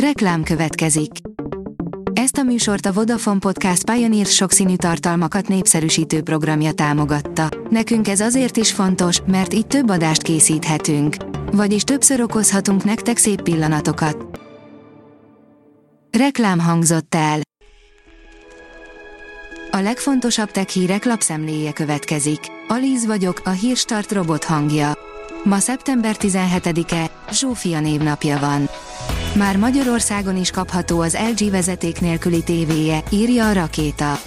Reklám következik. Ezt a műsort a Vodafone Podcast Pioneer sokszínű tartalmakat népszerűsítő programja támogatta. Nekünk ez azért is fontos, mert így több adást készíthetünk. Vagyis többször okozhatunk nektek szép pillanatokat. Reklám hangzott el. A legfontosabb tech hírek lapszemléje következik. Alíz vagyok, a hírstart robot hangja. Ma szeptember 17-e, Zsófia névnapja van. Már Magyarországon is kapható az LG vezeték nélküli tévéje, írja a rakéta.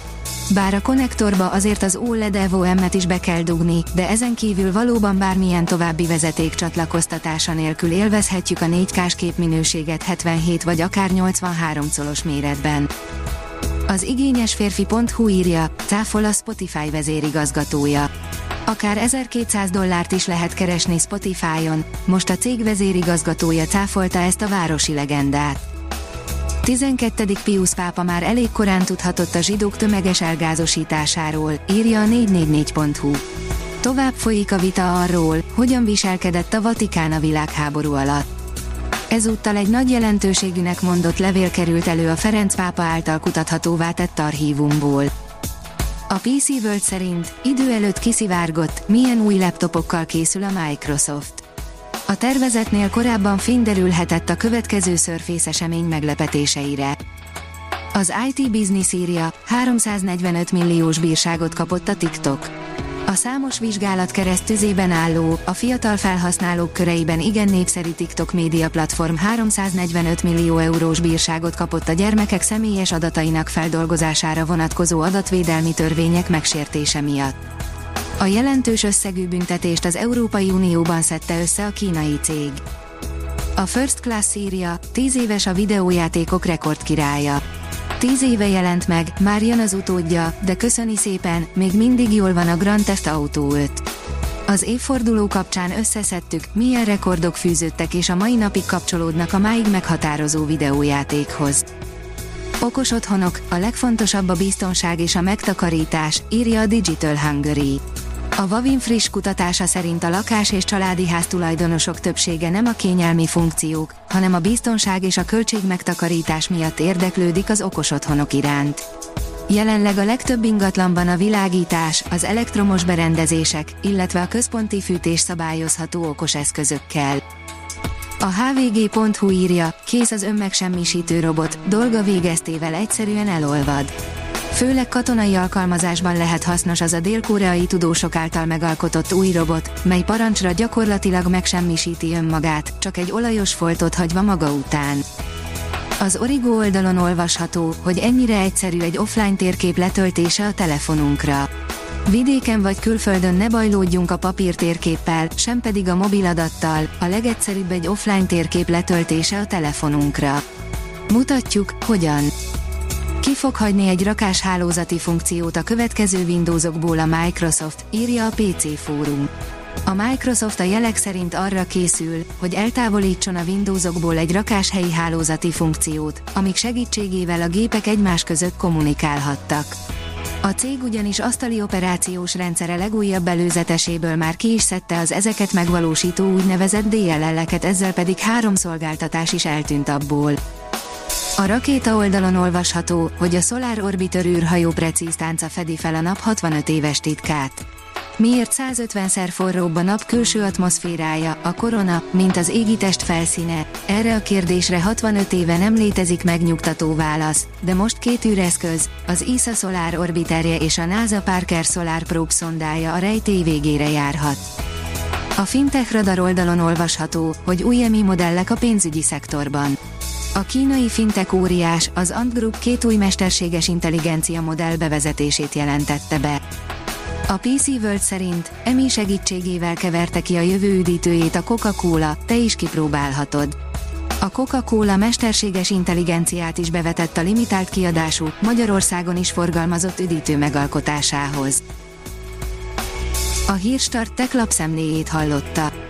Bár a konnektorba azért az OLED Evo M-et is be kell dugni, de ezen kívül valóban bármilyen további vezeték csatlakoztatása nélkül élvezhetjük a 4K-s képminőséget 77 vagy akár 83 colos méretben. Az igényes férfi.hu írja, cáfol a Spotify vezérigazgatója akár 1200 dollárt is lehet keresni Spotify-on, most a cég vezérigazgatója cáfolta ezt a városi legendát. 12. Pius pápa már elég korán tudhatott a zsidók tömeges elgázosításáról, írja a 444.hu. Tovább folyik a vita arról, hogyan viselkedett a Vatikán a világháború alatt. Ezúttal egy nagy jelentőségűnek mondott levél került elő a Ferenc pápa által kutathatóvá tett archívumból. A PC World szerint idő előtt kiszivárgott, milyen új laptopokkal készül a Microsoft. A tervezetnél korábban derülhetett a következő Surface esemény meglepetéseire. Az IT Business írja, 345 milliós bírságot kapott a TikTok. A számos vizsgálat keresztüzében álló, a fiatal felhasználók köreiben igen népszerű TikTok média platform 345 millió eurós bírságot kapott a gyermekek személyes adatainak feldolgozására vonatkozó adatvédelmi törvények megsértése miatt. A jelentős összegű büntetést az Európai Unióban szedte össze a kínai cég. A First Class írja, 10 éves a videójátékok rekordkirálya. Tíz éve jelent meg, már jön az utódja, de köszöni szépen, még mindig jól van a Grand Theft Auto 5. Az évforduló kapcsán összeszedtük, milyen rekordok fűződtek és a mai napig kapcsolódnak a máig meghatározó videójátékhoz. Okos otthonok, a legfontosabb a biztonság és a megtakarítás, írja a Digital Hungary. A Vavin friss kutatása szerint a lakás és családi ház tulajdonosok többsége nem a kényelmi funkciók, hanem a biztonság és a költség megtakarítás miatt érdeklődik az okos otthonok iránt. Jelenleg a legtöbb ingatlanban a világítás, az elektromos berendezések, illetve a központi fűtés szabályozható okos eszközökkel. A hvg.hu írja, kész az önmegsemmisítő robot, dolga végeztével egyszerűen elolvad. Főleg katonai alkalmazásban lehet hasznos az a dél-koreai tudósok által megalkotott új robot, mely parancsra gyakorlatilag megsemmisíti önmagát, csak egy olajos foltot hagyva maga után. Az Origo oldalon olvasható, hogy ennyire egyszerű egy offline térkép letöltése a telefonunkra. Vidéken vagy külföldön ne bajlódjunk a papírtérképpel, sem pedig a mobiladattal, a legegyszerűbb egy offline térkép letöltése a telefonunkra. Mutatjuk, hogyan. Fog hagyni egy rakás hálózati funkciót a következő Windowsokból a Microsoft, írja a PC fórum. A Microsoft a jelek szerint arra készül, hogy eltávolítson a Windowsokból egy rakáshelyi hálózati funkciót, amik segítségével a gépek egymás között kommunikálhattak. A cég ugyanis asztali operációs rendszere legújabb előzeteséből már ki is szedte az ezeket megvalósító úgynevezett DLL-eket, ezzel pedig három szolgáltatás is eltűnt abból. A rakéta oldalon olvasható, hogy a Solar Orbiter űrhajó precíz tánca fedi fel a nap 65 éves titkát. Miért 150-szer forróbb a nap külső atmoszférája, a korona, mint az égitest felszíne? Erre a kérdésre 65 éve nem létezik megnyugtató válasz, de most két űreszköz, az ESA Solar Orbiterje és a NASA Parker Solar Probe szondája a rejtély végére járhat. A Fintech Radar oldalon olvasható, hogy új EMI modellek a pénzügyi szektorban. A kínai fintek óriás, az Ant Group két új mesterséges intelligencia modell bevezetését jelentette be. A PC World szerint EMI segítségével keverte ki a jövő üdítőjét a Coca-Cola, te is kipróbálhatod. A Coca-Cola mesterséges intelligenciát is bevetett a limitált kiadású, Magyarországon is forgalmazott üdítő megalkotásához. A Hírstart tech lapszemléjét hallotta.